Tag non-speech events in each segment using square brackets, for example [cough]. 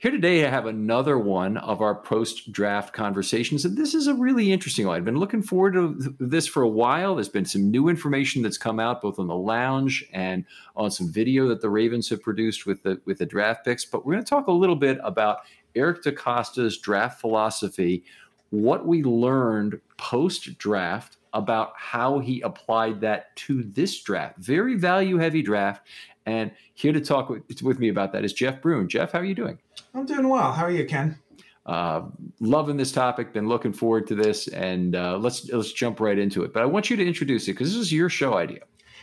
Here today, I have another one of our post draft conversations. And this is a really interesting one. I've been looking forward to this for a while. There's been some new information that's come out both on the lounge and on some video that the Ravens have produced with the, with the draft picks. But we're going to talk a little bit about Eric DeCosta's draft philosophy, what we learned post draft about how he applied that to this draft. Very value heavy draft. And here to talk with, with me about that is Jeff Brun. Jeff, how are you doing? I'm doing well. How are you, Ken? Uh, loving this topic. Been looking forward to this, and uh, let's let's jump right into it. But I want you to introduce it because this is your show idea.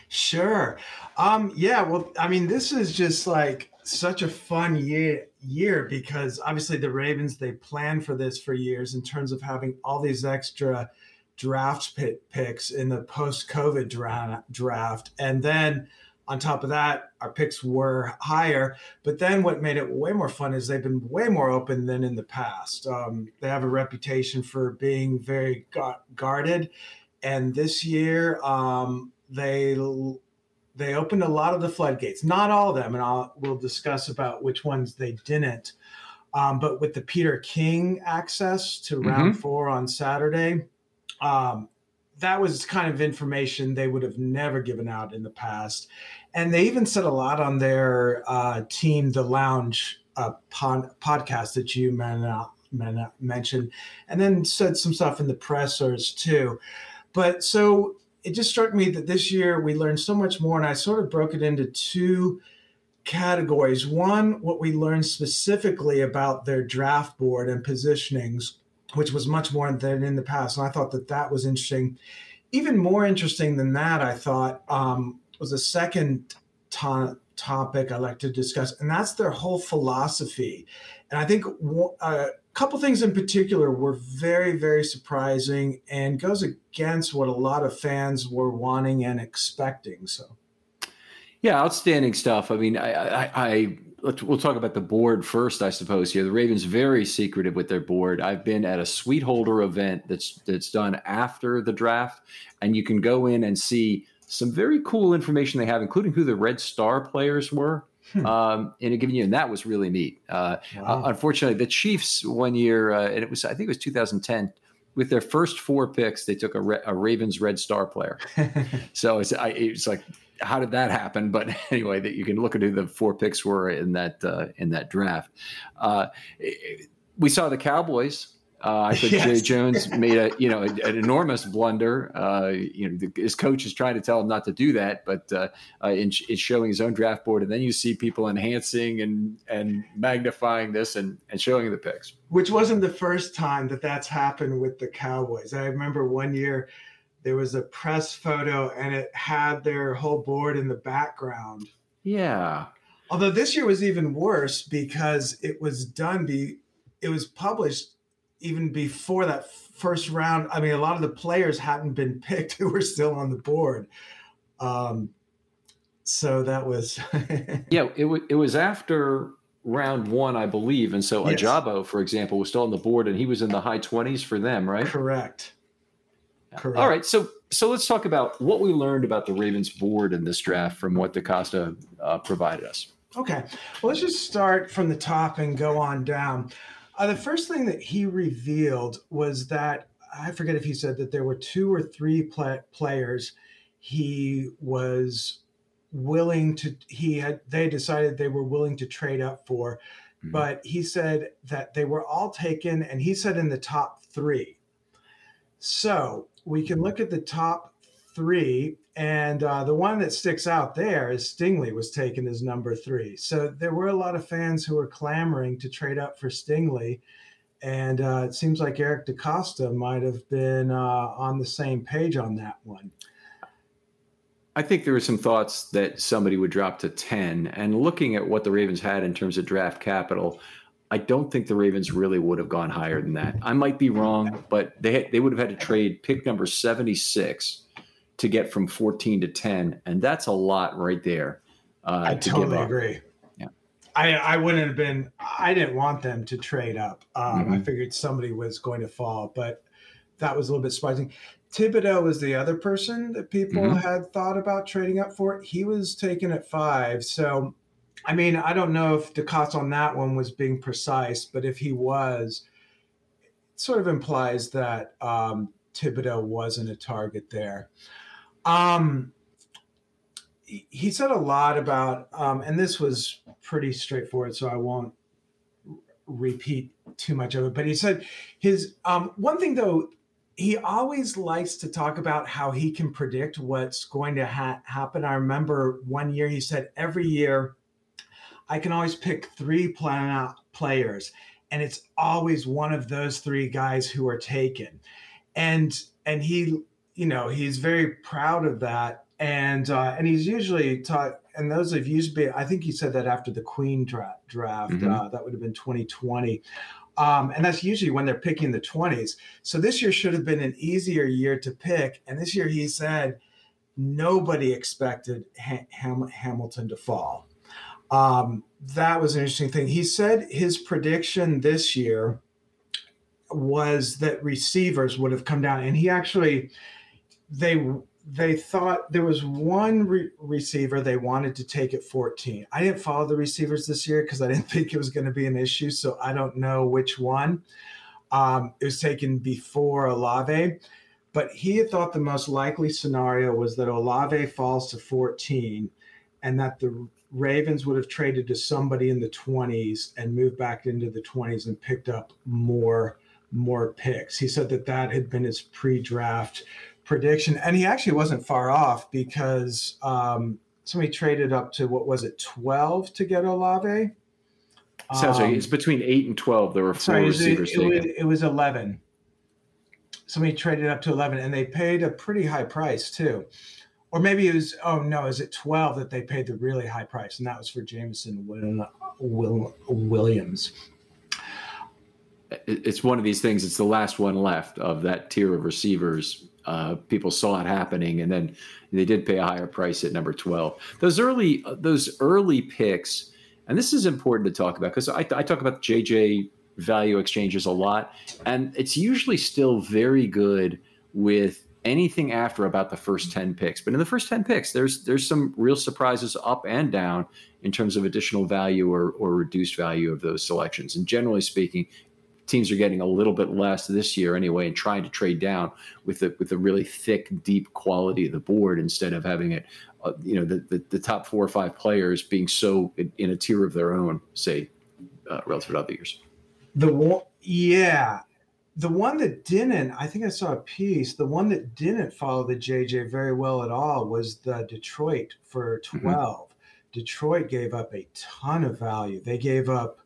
Sure. Um, yeah. Well, I mean, this is just like such a fun year year because obviously the Ravens they planned for this for years in terms of having all these extra draft picks in the post COVID dra- draft, and then on top of that, our picks were higher. But then what made it way more fun is they've been way more open than in the past. Um, they have a reputation for being very gu- guarded. And this year, um, they they opened a lot of the floodgates, not all of them, and I'll we'll discuss about which ones they didn't. Um, but with the Peter King access to round mm-hmm. four on Saturday, um, that was kind of information they would have never given out in the past. And they even said a lot on their uh, team, the Lounge uh, pod, podcast that you men, men, mentioned, and then said some stuff in the pressers too. But so it just struck me that this year we learned so much more, and I sort of broke it into two categories. One, what we learned specifically about their draft board and positionings which was much more than in the past. And I thought that that was interesting. Even more interesting than that, I thought, um, was a second to- topic I like to discuss, and that's their whole philosophy. And I think a couple things in particular were very, very surprising and goes against what a lot of fans were wanting and expecting. So. Yeah, outstanding stuff. I mean, I, I we'll talk about the board first, I suppose. Here, the Ravens very secretive with their board. I've been at a suite holder event that's that's done after the draft, and you can go in and see some very cool information they have, including who the Red Star players were. Hmm. Um, in a given year, and that was really neat. Uh, wow. uh, unfortunately, the Chiefs one year, uh, and it was I think it was 2010, with their first four picks, they took a, a Ravens Red Star player. [laughs] so it's I, it's like how did that happen? But [laughs] anyway, that you can look at who the four picks were in that uh, in that draft. Uh, we saw the Cowboys uh, I think [laughs] yes. Jay Jones made a you know an enormous blunder. Uh, you know, the, his coach is trying to tell him not to do that, but uh, uh in, in, showing his own draft board, and then you see people enhancing and and magnifying this and and showing the picks. Which wasn't the first time that that's happened with the Cowboys. I remember one year there was a press photo, and it had their whole board in the background. Yeah. Although this year was even worse because it was done be it was published even before that first round, I mean, a lot of the players hadn't been [laughs] picked who were still on the board. Um, so that was [laughs] yeah. It w- it was after round one, I believe, and so yes. Ojabo, for example, was still on the board, and he was in the high twenties for them, right? Correct. Correct. All right, so so let's talk about what we learned about the Ravens board in this draft from what DeCosta uh, provided us. Okay, well, let's just start from the top and go on down. Uh, the first thing that he revealed was that I forget if he said that there were two or three play- players he was willing to he had they decided they were willing to trade up for mm-hmm. but he said that they were all taken and he said in the top 3 so we can look at the top 3 and uh, the one that sticks out there is Stingley was taken as number three. So there were a lot of fans who were clamoring to trade up for Stingley. And uh, it seems like Eric DeCosta might have been uh, on the same page on that one. I think there were some thoughts that somebody would drop to 10. And looking at what the Ravens had in terms of draft capital, I don't think the Ravens really would have gone higher than that. I might be wrong, but they, had, they would have had to trade pick number 76 to get from 14 to 10. And that's a lot right there. Uh, I to totally agree. Yeah. I, I wouldn't have been, I didn't want them to trade up. Um, mm-hmm. I figured somebody was going to fall, but that was a little bit surprising. Thibodeaux was the other person that people mm-hmm. had thought about trading up for. He was taken at five. So, I mean, I don't know if the on that one was being precise, but if he was, it sort of implies that um, Thibodeaux wasn't a target there. Um, he said a lot about, um, and this was pretty straightforward, so I won't repeat too much of it. But he said his um, one thing though, he always likes to talk about how he can predict what's going to ha- happen. I remember one year he said every year I can always pick three plan players, and it's always one of those three guys who are taken, and and he you know, he's very proud of that. And uh, and he's usually taught, and those have used be, I think he said that after the Queen draft, draft mm-hmm. uh, that would have been 2020. Um, and that's usually when they're picking the 20s. So this year should have been an easier year to pick. And this year he said nobody expected ha- Ham- Hamilton to fall. Um, that was an interesting thing. He said his prediction this year was that receivers would have come down, and he actually they they thought there was one re- receiver they wanted to take at 14. I didn't follow the receivers this year because I didn't [laughs] think it was going to be an issue, so I don't know which one. Um, it was taken before Olave, but he thought the most likely scenario was that Olave falls to 14, and that the Ravens would have traded to somebody in the 20s and moved back into the 20s and picked up more more picks. He said that that had been his pre-draft prediction, and he actually wasn't far off because um, somebody traded up to what was it, twelve to get Olave. Sounds um, like it's between eight and twelve. There were four sorry, receivers. It, it, it was eleven. Somebody traded up to eleven, and they paid a pretty high price too. Or maybe it was oh no, is it twelve that they paid the really high price, and that was for Jameson Williams it's one of these things. It's the last one left of that tier of receivers uh, people saw it happening, and then they did pay a higher price at number twelve. Those early those early picks, and this is important to talk about because I, I talk about JJ value exchanges a lot, and it's usually still very good with anything after about the first 10 picks but in the first 10 picks there's there's some real surprises up and down in terms of additional value or, or reduced value of those selections and generally speaking teams are getting a little bit less this year anyway, and trying to trade down with the with the really thick, deep quality of the board instead of having it, uh, you know, the, the, the top four or five players being so in, in a tier of their own, say, uh, relative to other years. The one, yeah, the one that didn't, I think I saw a piece. The one that didn't follow the JJ very well at all was the Detroit for mm-hmm. 12. Mm-hmm. Detroit gave up a ton of value. They gave up,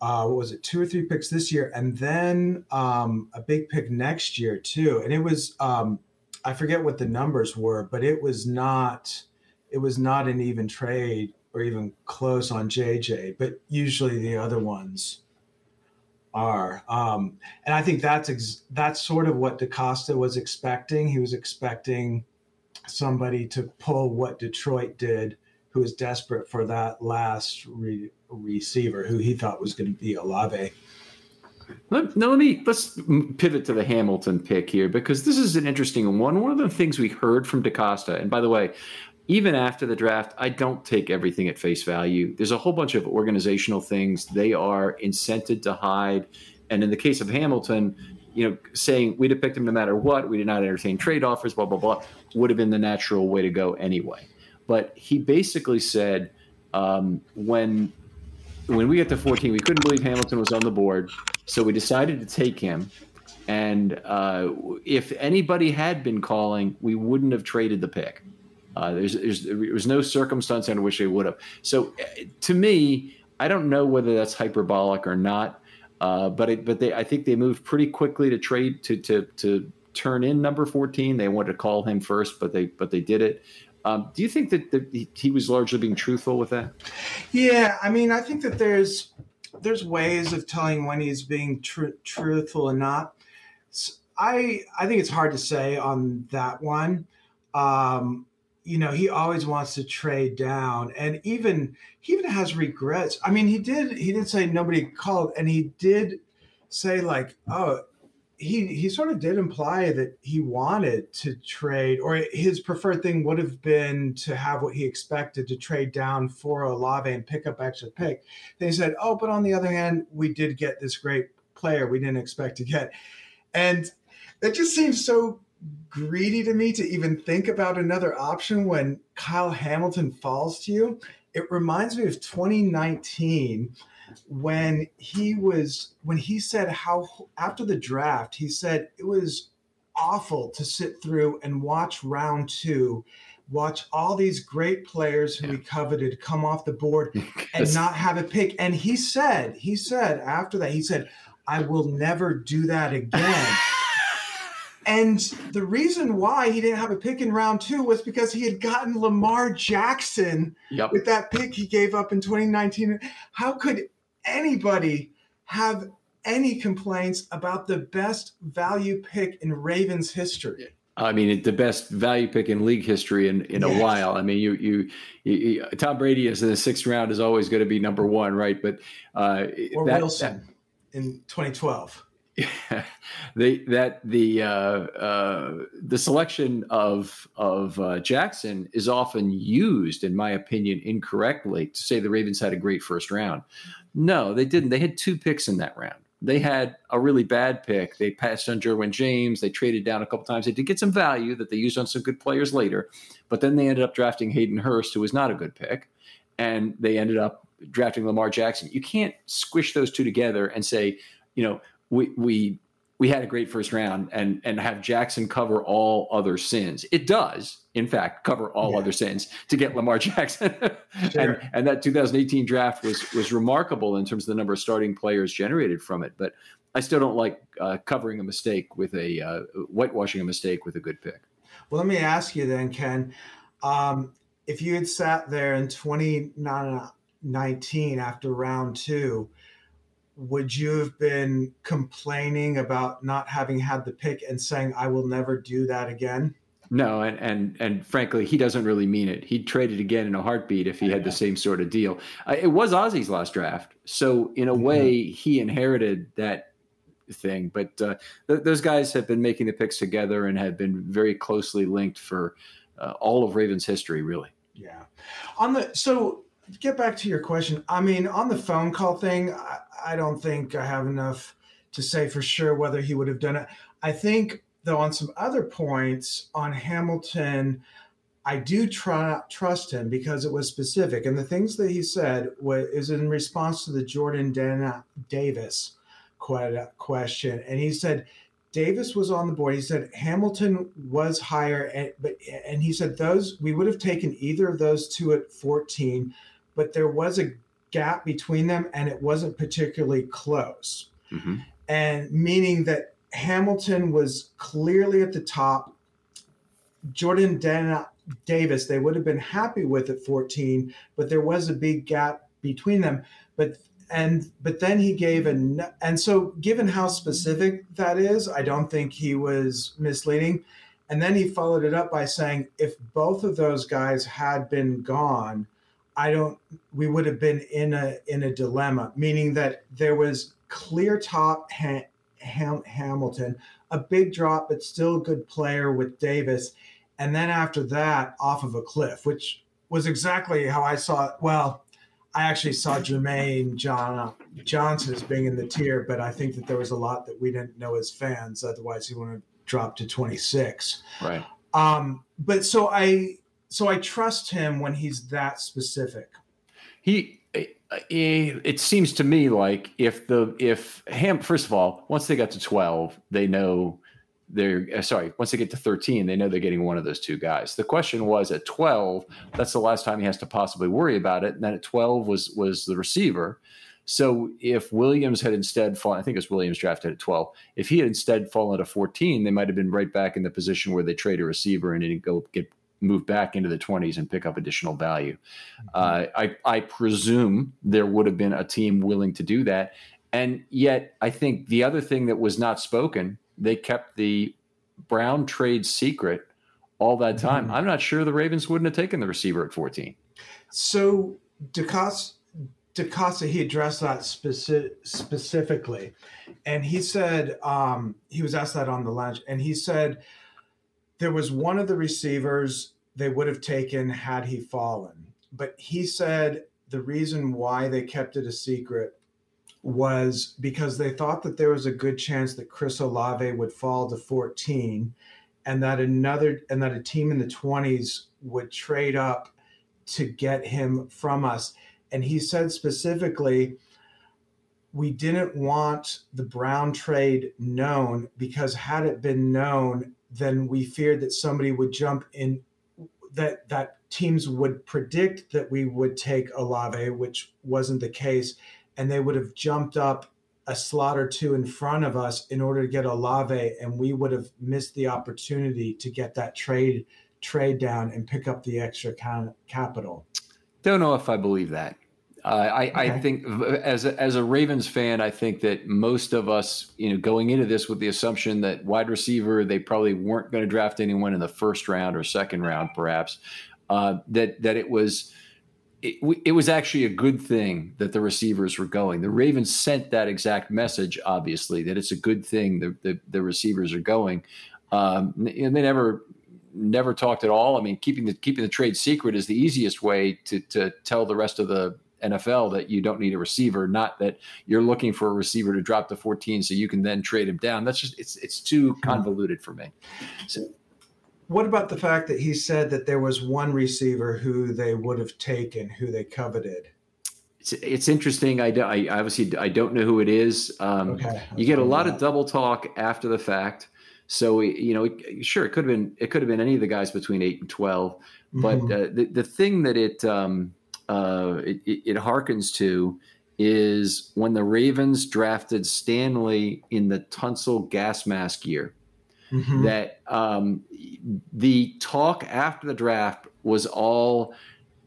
uh, what was it, two or three picks this year, and then um, a big pick next year too. And it was, um, I forget what the numbers were, but it was not, it was not an even trade or even close on JJ. But usually the other ones are. Um, and I think that's ex- that's sort of what DeCosta was expecting. He was expecting somebody to pull what Detroit did, who was desperate for that last re- receiver, who he thought was going to be Olave. Let, now let me let's pivot to the Hamilton pick here because this is an interesting one. One of the things we heard from DeCosta, and by the way, even after the draft, I don't take everything at face value. There's a whole bunch of organizational things they are incented to hide. And in the case of Hamilton, you know, saying we'd have picked him no matter what, we did not entertain trade offers, blah, blah, blah, would have been the natural way to go anyway. But he basically said um, when when we got to 14, we couldn't believe Hamilton was on the board. So we decided to take him. And uh, if anybody had been calling, we wouldn't have traded the pick. Uh, there's, there's, there was no circumstance under which they would have. So, uh, to me, I don't know whether that's hyperbolic or not. Uh, but it, but they, I think they moved pretty quickly to trade to to to turn in number 14. They wanted to call him first, but they but they did it. Um, do you think that, that he was largely being truthful with that? Yeah, I mean, I think that there's there's ways of telling when he's being tr- truthful and not. I I think it's hard to say on that one. Um, you know, he always wants to trade down, and even he even has regrets. I mean, he did he did say nobody called, and he did say like, oh, he he sort of did imply that he wanted to trade, or his preferred thing would have been to have what he expected to trade down for Olave and pick up extra pick. They said, oh, but on the other hand, we did get this great player we didn't expect to get, and that just seems so greedy to me to even think about another option when Kyle Hamilton falls to you. It reminds me of 2019 when he was when he said how after the draft he said it was awful to sit through and watch round 2 watch all these great players who yeah. we coveted come off the board [laughs] and not have a pick and he said he said after that he said I will never do that again [laughs] And the reason why he didn't have a pick in round two was because he had gotten Lamar Jackson yep. with that pick he gave up in 2019. How could anybody have any complaints about the best value pick in Ravens history? I mean, the best value pick in league history in, in yes. a while. I mean, you, you, you, Tom Brady is in the sixth round is always going to be number one, right? But uh, or that, Wilson that, in 2012. They that the uh, uh, the selection of of uh, Jackson is often used, in my opinion, incorrectly to say the Ravens had a great first round. No, they didn't. They had two picks in that round. They had a really bad pick. They passed on Derwin James. They traded down a couple times. They did get some value that they used on some good players later, but then they ended up drafting Hayden Hurst, who was not a good pick, and they ended up drafting Lamar Jackson. You can't squish those two together and say, you know, we we we had a great first round and and have Jackson cover all other sins. It does, in fact, cover all yeah. other sins to get Lamar [laughs] Jackson. sure. and and that 2018 draft was was remarkable in terms of the number of starting players generated from it. But I still don't like uh, covering a mistake with a uh, whitewashing a mistake with a good pick. Well, let me ask you then, Ken. Um, if you had sat there in 2019 after round two would you have been complaining about not having had the pick and saying I will never do that again? No, and and and frankly, he doesn't really mean it. He'd trade it again in a heartbeat if he had the same sort of deal. Uh, it was Ozzie's last draft, so in a mm-hmm. way, he inherited that thing. But uh, th- those guys have been making the picks together and have been very closely linked for uh, all of Ravens history, really. Yeah. On the so get back to your question. I mean, on the phone call thing, I, I don't think I have enough to say for sure whether he would have done it. I think though on some other points on Hamilton, I do try, trust him because it was specific. And the things that he said was, is in response to the Jordan Dana Davis uh, question. And he said, Davis was on the board. He said Hamilton was higher, and, but and he said those we would have taken either of those two at 14, but there was a gap between them, and it wasn't particularly close. Mm-hmm. And meaning that Hamilton was clearly at the top. Jordan Dana Davis, they would have been happy with at 14, but there was a big gap between them. But and but then he gave a and so given how specific that is, I don't think he was misleading. And then he followed it up by saying, if both of those guys had been gone, I don't we would have been in a in a dilemma, meaning that there was clear top ha- Ham- Hamilton, a big drop, but still a good player with Davis and then after that off of a cliff, which was exactly how I saw it. Well, I actually saw Jermaine John Johnson as being in the tier, but I think that there was a lot that we didn't know as fans. Otherwise, he wouldn't have dropped to 26. Right. Um, but so I so I trust him when he's that specific. He it seems to me like if the if Ham first of all once they got to 12 they know they're uh, sorry once they get to 13 they know they're getting one of those two guys. The question was at 12 that's the last time he has to possibly worry about it. And then at 12 was was the receiver. So if williams had instead fallen i think it was williams drafted at 12 if he had instead fallen to 14 they might have been right back in the position where they trade a receiver and didn't go get move back into the 20s and pick up additional value mm-hmm. uh, I, I presume there would have been a team willing to do that and yet i think the other thing that was not spoken they kept the Brown trade secret all that time. Mm-hmm. I'm not sure the Ravens wouldn't have taken the receiver at 14. So DeCosta, DeCosta he addressed that speci- specifically, and he said um, he was asked that on the Lounge, and he said there was one of the receivers they would have taken had he fallen, but he said the reason why they kept it a secret was because they thought that there was a good chance that Chris Olave would fall to 14 and that another and that a team in the 20s would trade up to get him from us. And he said specifically, we didn't want the Brown trade known because had it been known, then we feared that somebody would jump in that that teams would predict that we would take Olave, which wasn't the case and they would have jumped up a slot or two in front of us in order to get Olave, and we would have missed the opportunity to get that trade trade down and pick up the extra capital. Don't know if I believe that. Uh, I, okay. I think as a, as a Ravens fan, I think that most of us, you know, going into this with the assumption that wide receiver, they probably weren't going to draft anyone in the first round or second round, perhaps. Uh, that that it was it, it, was actually a good thing that the receivers were going. The Ravens sent that exact message, obviously, that it's a good thing the the, the receivers are going. Um, and they never never talked at all. I mean, keeping the keeping the trade secret is the easiest way to to tell the rest of the NFL that you don't need a receiver, not that you're looking for a receiver to drop to 14 so you can then trade him down. That's just it's it's too hmm. convoluted for me. So what about the fact that he said that there was one receiver who they would have taken, who they coveted? It's, it's interesting. I, I obviously I don't know who it is. Um, okay, you get a lot of double talk after the fact. So you know, sure, it could have been it could have been any of the guys between eight and twelve. But mm-hmm. uh, the the thing that it um, uh, it, it harkens to is when the Ravens drafted Stanley in the Tunsil gas mask year mm-hmm. that um, the talk after the draft was all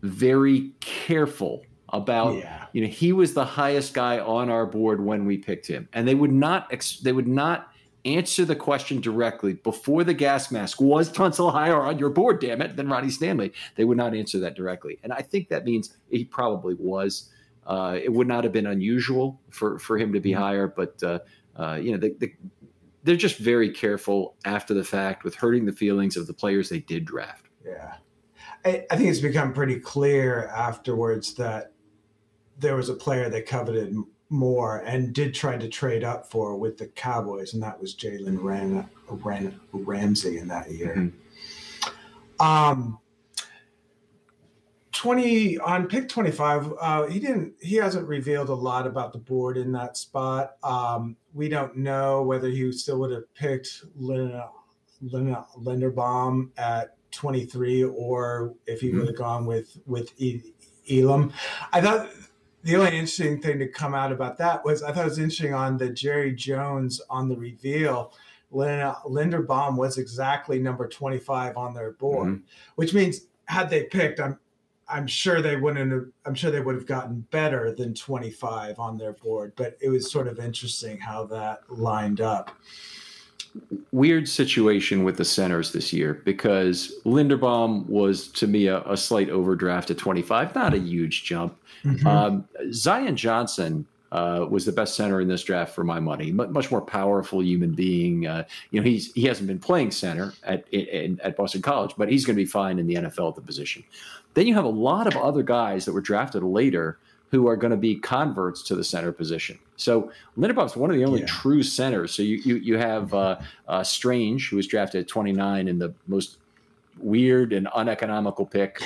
very careful about yeah. you know he was the highest guy on our board when we picked him and they would not ex- they would not answer the question directly before the gas mask was Tunsil higher on your board damn it than Ronnie Stanley they would not answer that directly and I think that means he probably was uh, it would not have been unusual for for him to be mm-hmm. higher but uh, uh, you know the, the they're just very careful after the fact with hurting the feelings of the players they did draft. Yeah. I, I think it's become pretty clear afterwards that there was a player they coveted more and did try to trade up for with the Cowboys, and that was Jalen Ram, Ram, Ramsey in that year. Mm-hmm. Um, 20 on pick 25 uh, he didn't he hasn't revealed a lot about the board in that spot um, we don't know whether he still would have picked Linda, Linda, linderbaum at 23 or if he mm-hmm. would have gone with with elam i thought the only interesting thing to come out about that was I thought it was interesting on the Jerry Jones on the reveal. Linda, Linderbaum was exactly number 25 on their board, mm-hmm. which means had they picked, I'm I'm sure they wouldn't have, I'm sure they would have gotten better than 25 on their board, but it was sort of interesting how that lined up. Weird situation with the centers this year because Linderbaum was to me a, a slight overdraft at 25, not a huge jump. Mm-hmm. Um, Zion Johnson uh, was the best center in this draft for my money. much more powerful human being. Uh, you know, he's he hasn't been playing center at in, at Boston College, but he's going to be fine in the NFL at the position. Then you have a lot of other guys that were drafted later who are going to be converts to the center position. So Linderbaum's one of the only yeah. true centers. So you you, you have uh, uh, Strange, who was drafted at 29 in the most weird and uneconomical pick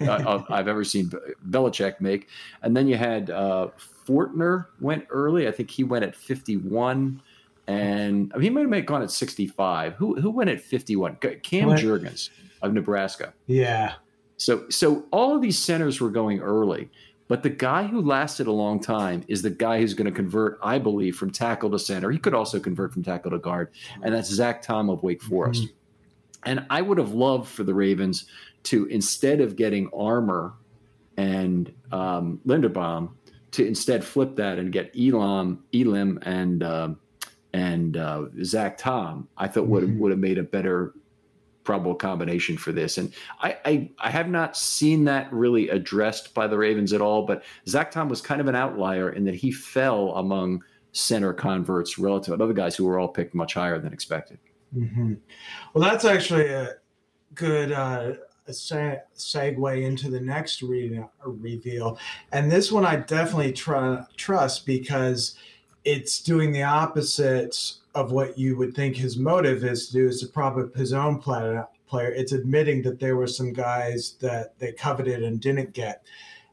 uh, [laughs] I've ever seen Belichick make. And then you had uh, Fortner went early. I think he went at 51. And I mean, he might have gone at 65. Who who went at 51? Cam what? Jurgens of Nebraska. Yeah. So so all of these centers were going early. But the guy who lasted a long time is the guy who's going to convert, I believe, from tackle to center. He could also convert from tackle to guard, and that's Zach Tom of Wake Forest. Mm-hmm. And I would have loved for the Ravens to, instead of getting Armour and um, Linderbaum, to instead flip that and get Elam, Elam, and uh, and uh, Zach Tom. I thought would mm-hmm. would have made a better probable combination for this. And I, I, I have not seen that really addressed by the Ravens at all. But Zach Tom was kind of an outlier in that he fell among center converts relative to other guys who were all picked much higher than expected. Mm-hmm. Well, that's actually a good uh, segue into the next re- reveal. And this one I definitely tr- trust because it's doing the opposite of what you would think his motive is to do is to prop up his own player. It's admitting that there were some guys that they coveted and didn't get.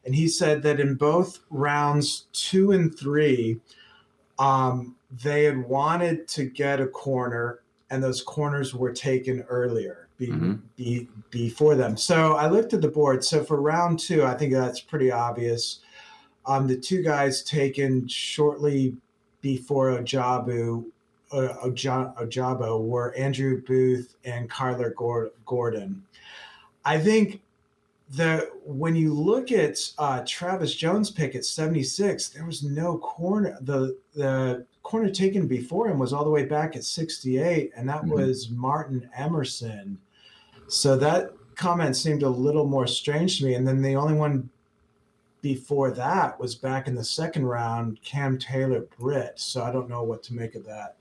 And he said that in both rounds two and three, um, they had wanted to get a corner and those corners were taken earlier be, mm-hmm. be, before them. So I looked at the board. So for round two, I think that's pretty obvious. Um, the two guys taken shortly before Ojabo, uh, Ojabo were Andrew Booth and Kyler Gordon. I think the when you look at uh, Travis Jones pick at 76, there was no corner. The the corner taken before him was all the way back at 68, and that mm-hmm. was Martin Emerson. So that comment seemed a little more strange to me. And then the only one before that was back in the second round, Cam Taylor Britt. So I don't know what to make of that.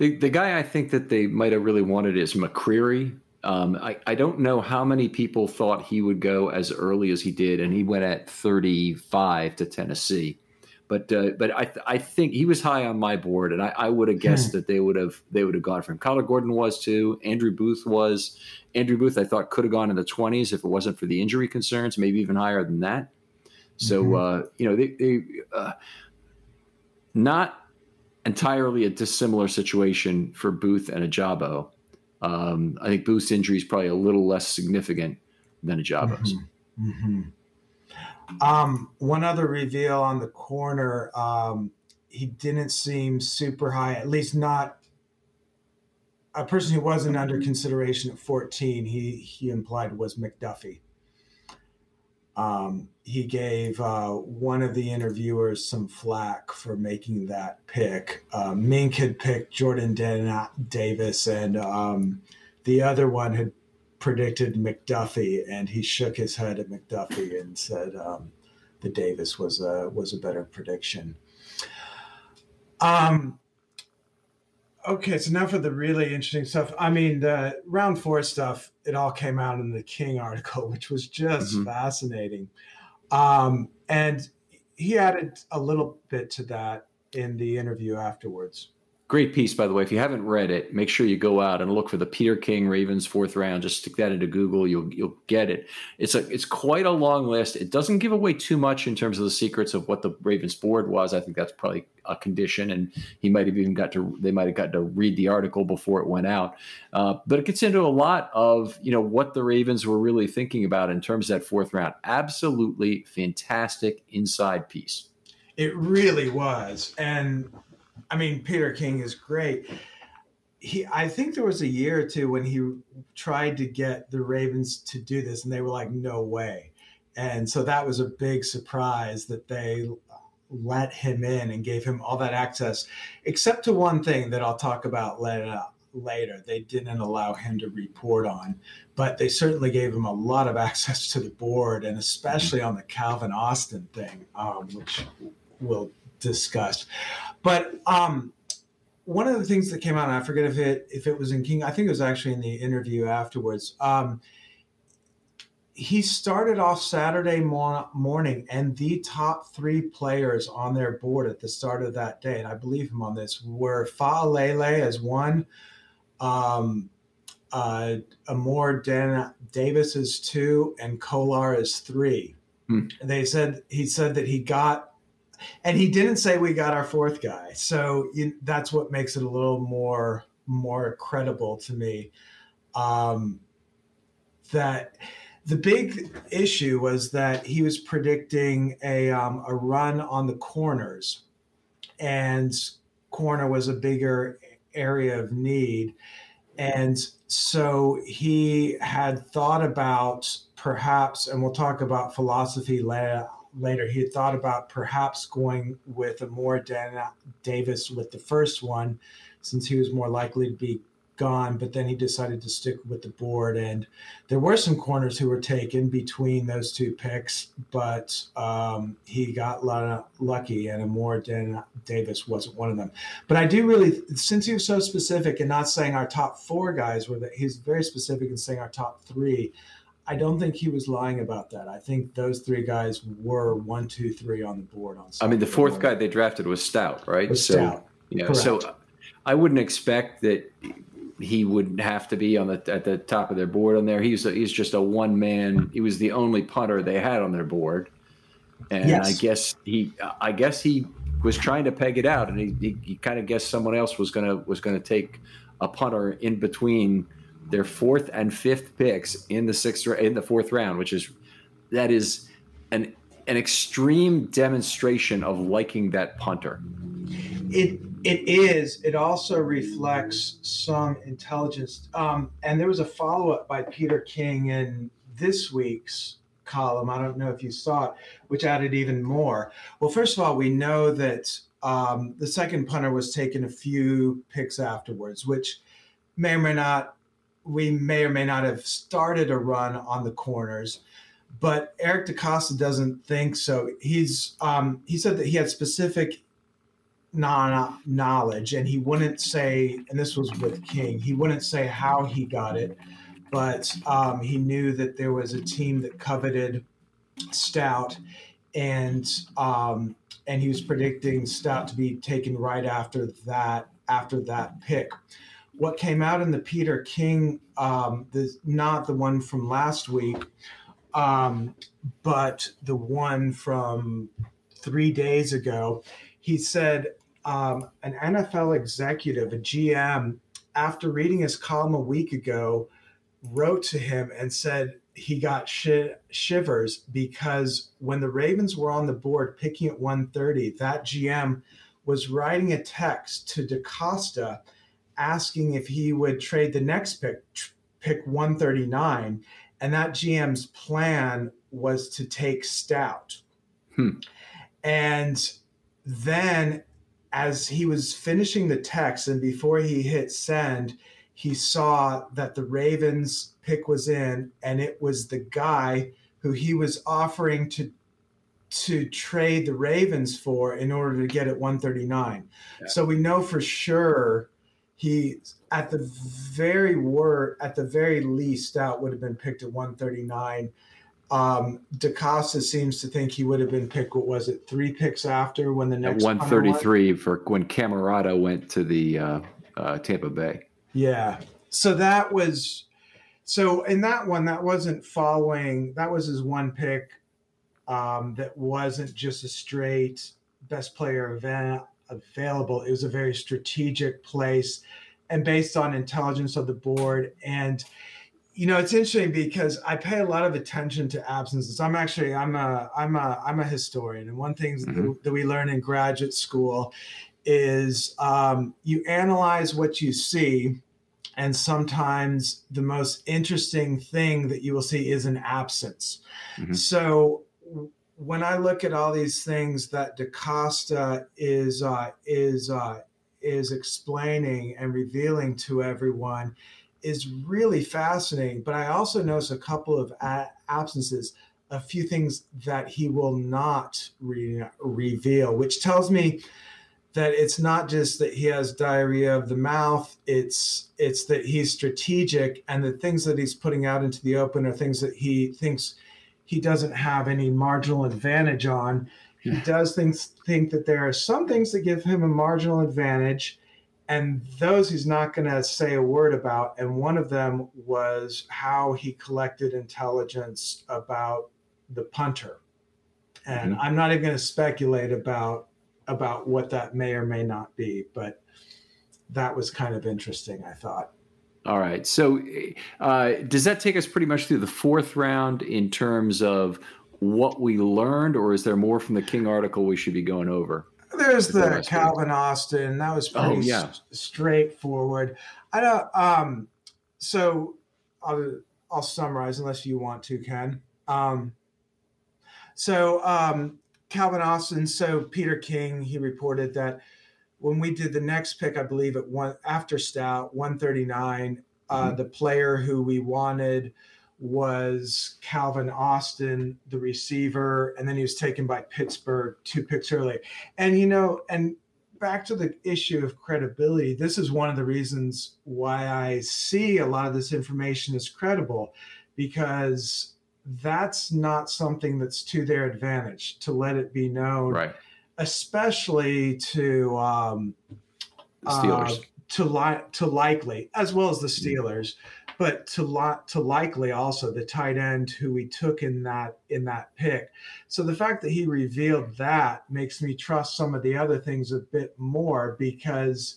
The, the guy I think that they might have really wanted is McCreary. Um, I, I don't know how many people thought he would go as early as he did, and he went at 35 to Tennessee. But uh, but I th- I think he was high on my board, and I, I would have hmm. guessed that they would have they would have gone for him. Kyler Gordon was too. Andrew Booth was. Andrew Booth I thought could have gone in the twenties if it wasn't for the injury concerns, maybe even higher than that. So mm-hmm. uh, you know they they uh, not entirely a dissimilar situation for Booth and Ojabo. Um, I think Booth's injury is probably a little less significant than Ojabo's. Mm-hmm. Mm-hmm. Um, one other reveal on the corner, um, he didn't seem super high, at least not a person who wasn't under consideration at 14. He he implied was McDuffie. Um, he gave uh, one of the interviewers some flack for making that pick. Uh, Mink had picked Jordan Dan- Davis, and um, the other one had predicted McDuffie, and he shook his head at McDuffie and said um, the Davis was a was a better prediction. Um, okay, so now for the really interesting stuff. I mean, the round four stuff. It all came out in the King [laughs] article, which was just mm-hmm. fascinating. Um, and he added a little bit to that in the interview afterwards. Great piece, by the way. If you haven't read it, make sure you go out and look for the Peter King Ravens fourth round. Just stick that into Google. You'll you'll get it. It's a it's quite a long list. It doesn't give away too much in terms of the secrets of what the Ravens board was. I think that's probably a condition, and he might have even got to they might have got to read the article before it went out. Uh, but it gets into a lot of you know what the Ravens were really thinking about in terms of that fourth round. Absolutely fantastic inside piece. It really was, and I mean, Peter King is great. He, I think there was a year or two when he tried to get the Ravens to do this, and they were like, "No way!" And so that was a big surprise that they let him in and gave him all that access, except to one thing that I'll talk about later. Later, they didn't allow him to report on, but they certainly gave him a lot of [laughs] access to the board, and especially on the Calvin Austin thing, um, which we'll discuss. But um, one of the things that came out, and I forget if it if it was in King, I think it was actually in the interview afterwards. Um, he started off Saturday mor- morning, and the top three players on their board at the start of that day, and I believe him on this, were Faalele as one, um, uh, Armour Dan- Davis is two, and Kolar is three. Hmm. They said he said that he got and he didn't say we got our fourth guy. So you, that's what makes it a little more more credible to me. Um, that the big issue was that he was predicting a um, a run on the corners, and corner was a bigger area of need, and so he had thought about perhaps, and we'll talk about philosophy later later, he had thought about perhaps going with Armour Dan Davis with the first one, since he was more likely to be gone. But then he decided to stick with the board, and there were some corners who were taken between those two picks, but um, he got lucky, and Armour Dan Davis wasn't one of them. But I do really, since he was so specific and not saying our top four guys were that he's very specific in saying our top three. I don't think he was lying about that. I think those three guys were one, two, three on the board. On I mean, the fourth guy they drafted was Stout, right? Was so, Stout. You know, so I wouldn't expect that he would have to be on the at the top of their board on there. He's a, he's just a one man. He was the only punter they had on their board, and yes. I guess he I guess he was trying to peg it out, and he, he, he kind of guessed someone else was gonna was gonna take a punter in between their fourth and fifth picks in the sixth in the fourth round, which is that is an an extreme demonstration of liking that punter. It it is. It also reflects some intelligence. Um, and there was a follow up by Peter King in this week's column. I don't know if you saw it, which added even more. Well, first of all, we know that um, the second punter was taken a few picks afterwards, which may or may not we may or may not have started a run on the corners, but Eric DeCosta doesn't think so. He's um, he said that he had specific non knowledge, and he wouldn't say. And this was with King. He wouldn't say how he got it, but um, he knew that there was a team that coveted Stout, and um, and he was predicting Stout to be taken right after that after that pick what came out in the Peter King, um, the, not the one from last week, um, but the one from three days ago, he said um, an NFL executive, a GM, after reading his column a week ago, wrote to him and said he got sh- shivers because when the Ravens were on the board picking at 130, that GM was writing a text to DeCosta – asking if he would trade the next pick, pick 139. And that GM's plan was to take Stout. Hmm. And then, as he was finishing the text and before he hit send, he saw that the Ravens pick was in, and it was the guy who he was offering to to trade the Ravens for in order to get at 139. Yeah. So we know for sure he at the very word at the very least stout would have been picked at 139 Um, DeCosta seems to think he would have been picked. What was it? Three picks after when the next At 133 for when Camarda went to the uh, uh, Tampa Bay. Yeah. So that was so in that one that wasn't following. That was his one pick. Um, that wasn't just a straight best player event available. It was a very strategic place and based on intelligence of the board and you know it's interesting because i pay a lot of attention to absences i'm actually i'm a i'm a i'm a historian and one thing mm-hmm. that, that, we learn in graduate school is um, you analyze what you see and sometimes the most interesting thing that you will see is an absence mm-hmm. so when i look at all these things that DeCosta is uh, is uh, is explaining and revealing to everyone is really fascinating. But I also notice a couple of a- absences, a few things that he will not re- reveal, which tells me that it's not just that he has diarrhea of the mouth it's it's that he's strategic and the things that he's putting out into the open are things that he thinks he doesn't have any marginal advantage on he does things, think that there are some things that give him a marginal advantage, and those he's not going to say a word about. And one of them was how he collected intelligence about the punter. And mm-hmm. I'm not even going to speculate about about what that may or may not be, but that was kind of interesting. I thought. All right. So, uh, does that take us pretty much through the fourth round in terms of what we learned, or is there more from the King article we should be going over? There's the Calvin Austin. That was oh, pretty oh, yeah. s- straightforward. I don't. Um, so I'll I'll summarize unless you want to, Ken. Um, so um, Calvin Austin. So Peter King. He reported that when we did the next pick, I believe at one after Stout, 139, uh, mm-hmm. the player who we wanted was Calvin Austin, the receiver, and then he was taken by Pittsburgh two picks early. And you know, and back to the issue of credibility, this is one of the reasons why I see a lot of this information is credible, because that's not something that's to their advantage to let it be known, right? Especially to um, Steelers. Uh, to li- to likely as well as the mm-hmm. Steelers, but to lot to likely also the tight end who we took in that in that pick. So the fact that he revealed that makes me trust some of the other things a bit more because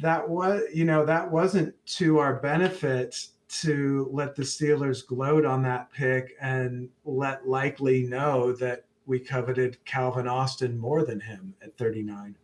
that was you know that wasn't to our benefit to let the Steelers gloat on that pick and let likely know that we coveted Calvin Austin more than him at 39.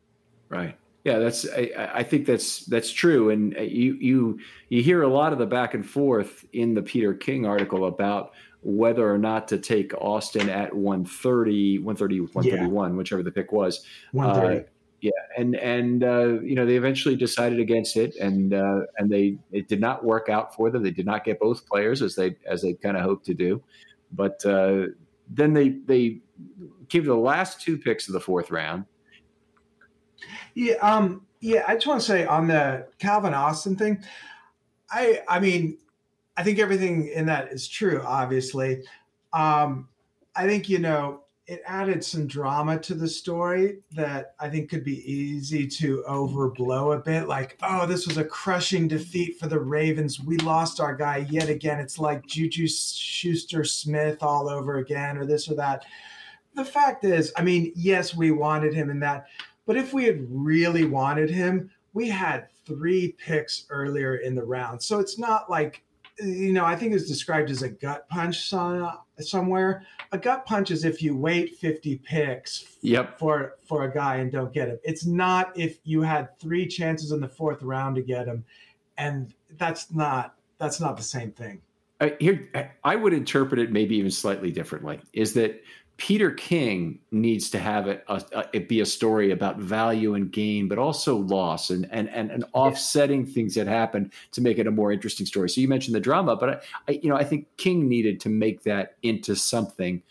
Right. Yeah, that's. I, I, think that's that's true, and uh, you you you hear a lot of the back and forth in the Peter King article about whether or not to take Austin at 130, 130, 131, yeah. whichever the pick was. 130. Uh, yeah, and and uh, you know they eventually decided against it, and uh, and they it did not work out for them. They did not get both players as they as they kind of hoped to do, but uh, then they they to the last two picks of the fourth round yeah, um, yeah. I just want to say on the Calvin Austin thing, I, I mean, I think everything in that is true. Obviously, um, I think you know it added some drama to the story that I think could be easy to overblow a bit. Like, oh, this was a crushing defeat for the Ravens. We lost our guy yet again. It's like Juju Schuster Smith all over again, or this or that. The fact is, I mean, yes, we wanted him in that, but if we had really wanted him, we had three picks earlier in the round. So it's not like, you know, I think it's described as a gut punch somewhere. A gut punch is if you wait 50 picks yep. for for a guy and don't get him. It's not if you had three chances in the fourth round to get him, and that's not that's not the same thing. Uh, here, I would interpret it maybe even slightly differently. Is that Peter King needs to have it, a, a, it be a story about value and gain, but also loss and and and, and offsetting yeah. things that happen to make it a more interesting story. So you mentioned the drama, but I, I, you know I think King needed to make that into something,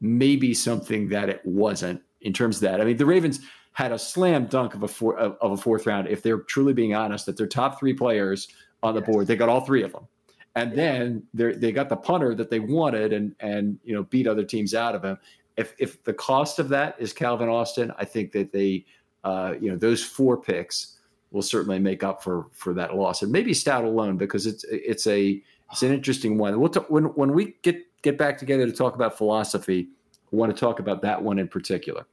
maybe something that it wasn't in terms of that. I mean, the Ravens had a slam dunk of a four, of, a fourth round. If they're truly being honest, that their top three players on the yes. board, they got all three of them and then they got the punter that they wanted, and and you know beat other teams out of him. If if the cost of that is Calvin Austin, I think that they, uh, you know, those four picks will certainly make up for for that loss, and maybe Stout alone because it's it's a it's an interesting one. We'll t- when when we get get back together to talk about philosophy, we want to talk about that one in particular.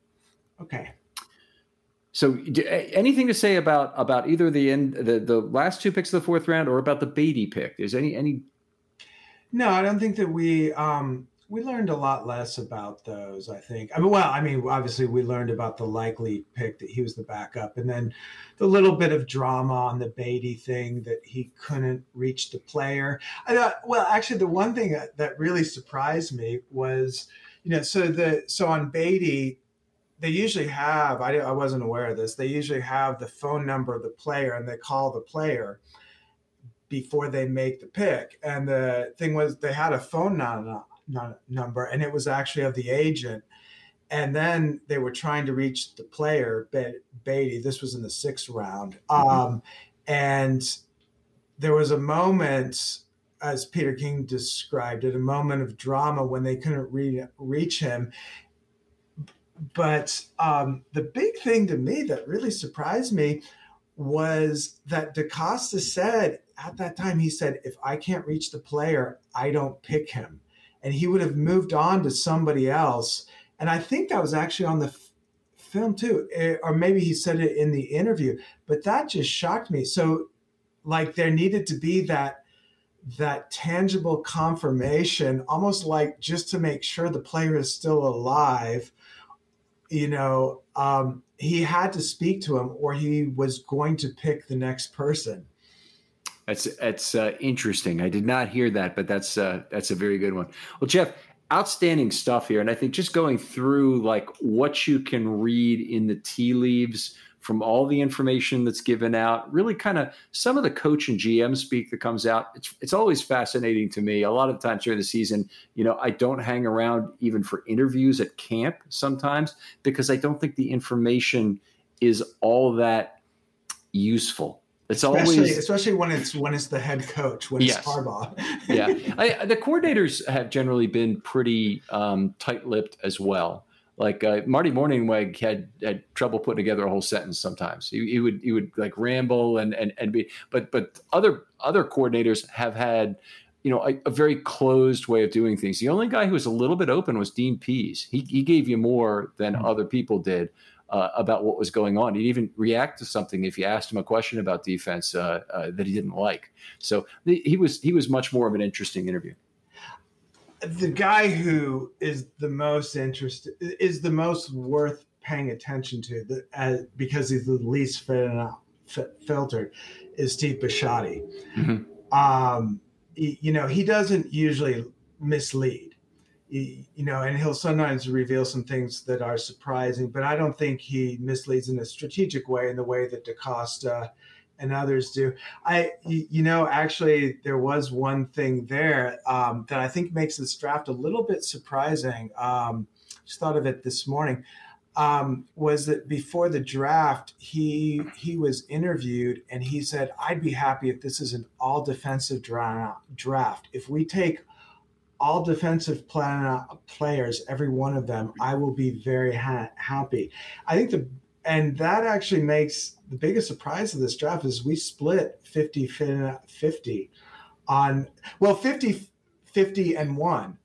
Okay. So, anything to say about about either the end the the last two picks of the fourth round or about the Badie pick? Is any any? No, I don't think that we um, we learned a lot less about those. I think. I mean, well, I mean, obviously we learned about the likely pick that he was the backup, and then the little bit of drama on the Badie thing that he couldn't reach the player. I thought, well, actually, the one thing that, that really surprised me was, you know, so the so on Badie they usually have I, I wasn't aware of this they usually have the phone number of the player and they call the player before they make the pick. And the thing was they had a phone number and it was actually of the agent. And then they were trying to reach the player Badie this was in the sixth round. Mm-hmm. um, and there was a moment as peter king described it a moment of drama when they couldn't re- reach him but um, the big thing to me that really surprised me was that DeCosta said at that time, he said, if I can't reach the player, I don't pick him. And he would have moved on to somebody else. And I think that was actually on the f- film too, eh, or maybe he said it in the interview, but that just shocked me. So, like, there needed to be that that tangible confirmation almost like just to make sure the player is still alive you know, um, he had to speak to him or he was going to pick the next person. That's that's uh, interesting. I did not hear that, but that's uh, that's a very good one. Well, Jeff, outstanding stuff here, and I think just going through like what you can read in the tea leaves from all the information that's given out, really kind of some of the coach and GM speak that comes out. It's it's always fascinating to me. A lot of times during the season, you know, I don't hang around even for interviews at camp sometimes because I don't think the information is all that useful. It's especially, always especially when it's when it's the head coach when yes. it's Harbaugh. yeah, [laughs] I, the coordinators have generally been pretty um, tight-lipped as well. Like uh, Marty Mornhinweg had had trouble putting together a whole sentence sometimes. He, he, would he would like ramble and and and be. But but other other coordinators have had you know a, a, very closed way of doing things. The only guy who was a little bit open was Dean Pees. He he gave you more than mm-hmm. other people did. Uh, about what was going on. He'd even react to something if you asked him a question about defense uh, uh, that he didn't like. So he was he was much more of an interesting interview the guy who is the most interested is the most worth paying attention to the, uh, because he's the least filtered is Steve Bisciotti. Mm-hmm. Um, you know, he doesn't usually mislead. He, you know, and he'll sometimes reveal some things that are surprising, but I don't think he misleads in a strategic way in the way that DeCosta and others do. I, you know, actually, there was one thing there um, that I think makes this draft a little bit surprising. Um, just thought of it this morning. Um, was that before the draft, he he was interviewed and he said, "I'd be happy if this is an all defensive dra- draft. If we take all defensive plan- players, every one of them, I will be very ha- happy." I think the and that actually makes the biggest surprise of this draft is we split 50 50 on well 50 50 and 1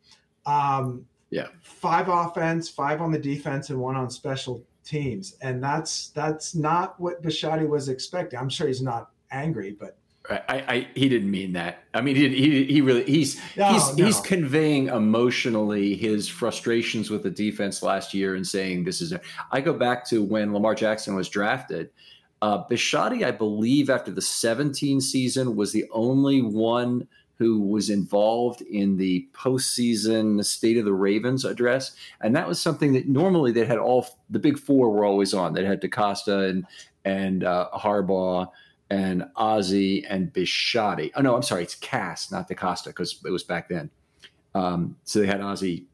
um yeah. five offense five on the defense and one on special teams. And that's that's not what Bisciotti was expecting. I'm sure he's not angry but I, I, he didn't mean that. I mean, he, he, he really, he's, no, he's, no. he's conveying emotionally his frustrations with the defense last year and saying this is, a, I go back to when Lamar Jackson was drafted. Uh, Bisciotti, I believe after the 17 season was the only one who was involved in the postseason State of the Ravens address. And that was something that normally they had all, the big four were always on. They had DeCosta and, and uh, Harbaugh and Ozzie and Bisciotti. Oh no, I'm sorry, it's Cass, not DeCosta, because it was back then. Um, so they had Ozzie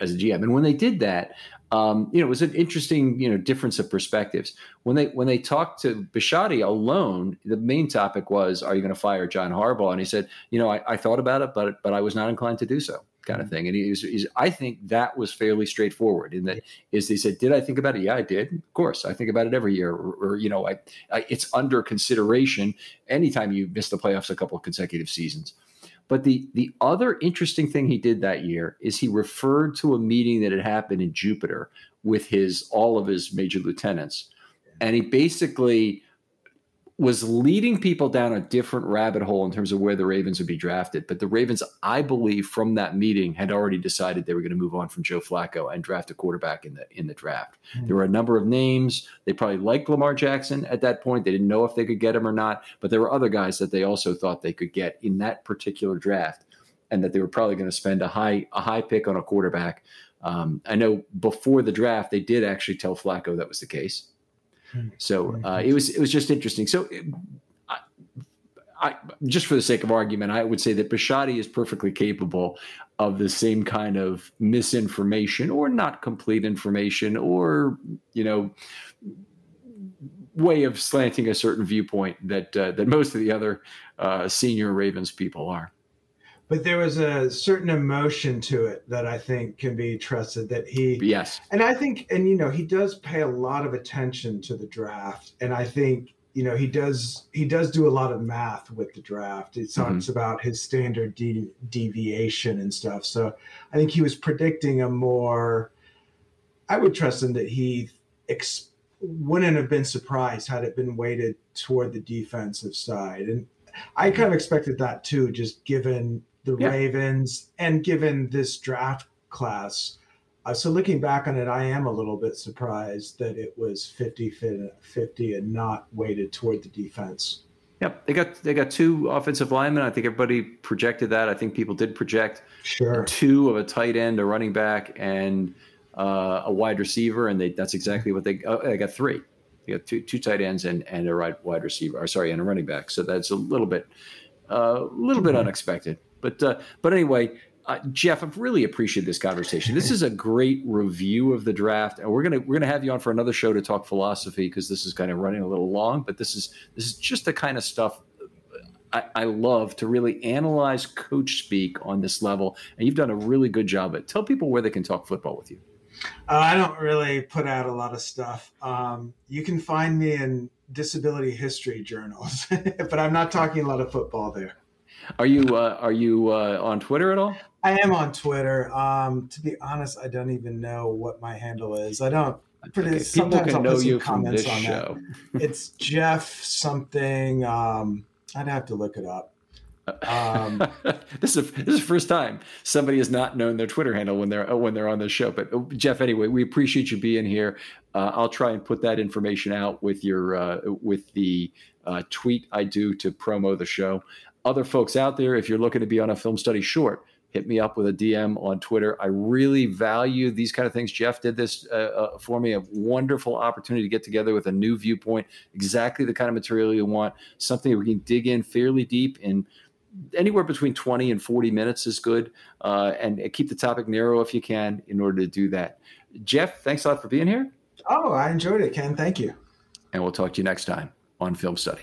as a GM, and when they did that, um, you know, it was an interesting, you know, difference of perspectives. When they when they talked to Bisciotti alone, the main topic was, "Are you going to fire John Harbaugh?" And he said, "You know, I, I, thought about it, but but I was not inclined to do so." Kind of mm-hmm. thing. And he's, he's I think that was fairly straightforward. In that, is they said, "Did I think about it? Yeah, I did. Of course, I think about it every year. Or, or you know, I, I, it's under consideration anytime you miss the playoffs a couple of consecutive seasons." But the the other interesting thing he did that year is he referred to a meeting that had happened in Jupiter with his all of his major lieutenants, and he basically was leading people down a different rabbit hole in terms of where the Ravens would be drafted. But the Ravens, I believe, from that meeting, had already decided they were going to move on from Joe Flacco and draft a quarterback in the in the draft. Mm-hmm. There were a number of names. They probably liked Lamar Jackson at that point. They didn't know if they could get him or not. But there were other guys that they also thought they could get in that particular draft, and that they were probably going to spend a high a high pick on a quarterback. Um, I know before the draft, they did actually tell Flacco that was the case. So uh, it was it was just interesting. So. I, I, just for the sake of argument, I would say that Bisciotti is perfectly capable of the same kind of misinformation or not complete information or, you know, way of slanting a certain viewpoint that uh, that most of the other uh, senior Ravens people are but there was a certain emotion to it that I think can be trusted that he yes. And I think and you know he does pay a lot of attention to the draft. And I think you know he does he does do a lot of math with the draft. It talks mm-hmm. about his standard de- deviation and stuff. So I think he was predicting a more I would trust him that he ex- wouldn't have been surprised had it been weighted toward the defensive side. And I kind of expected that too, just given the yeah. Ravens, and given this draft class. Uh, so looking back on it, I am a little bit surprised that it was 50 50 and not weighted toward the defense. Yep, they got they got two offensive linemen. I think everybody projected that. I think people did project sure two of a tight end, a running back, and uh, a wide receiver, and they that's exactly what they uh, they got three. They got two two tight ends and and a right wide receiver. Or sorry, and a running back. So that's a little bit a uh, little bit unexpected. But uh, but anyway, uh, Jeff, I've really appreciated this conversation. This is a great review of the draft, and we're gonna we're gonna have you on for another show to talk philosophy because this is kind of running a little long. But this is this is just the kind of stuff I, I, love to really analyze coach speak on this level, and you've done a really good job at. Tell people where they can talk football with you. Uh, I don't really put out a lot of stuff. Um, you can find me in disability history journals, [laughs] but I'm not talking a lot of football there. Are you uh, are you uh, on Twitter at all? I am on Twitter. Um, to be honest, I don't even know what my handle is. I don't. Pretty, okay. Sometimes I'll put some comments on show. that. [laughs] it's Jeff something. Um, I'd have to look it up. Um, [laughs] this is this is the first time somebody has not known their Twitter handle when they're when they're on the show. But oh, Jeff, anyway, we appreciate you being here. Uh, I'll try and put that information out with your uh, with the uh, tweet I do to promo the show other folks out there, if you're looking to be on a film study short, hit me up with a DM on Twitter. I really value these kind of things. Jeff did this uh, uh, for me, a wonderful opportunity to get together with a new viewpoint, exactly the kind of material you want, something we can dig in fairly deep in anywhere between 20 and 40 minutes is good. Uh, and keep the topic narrow if you can in order to do that. Jeff, thanks a lot for being here. Oh, I enjoyed it, Ken. Thank you. And we'll talk to you next time on Film Study.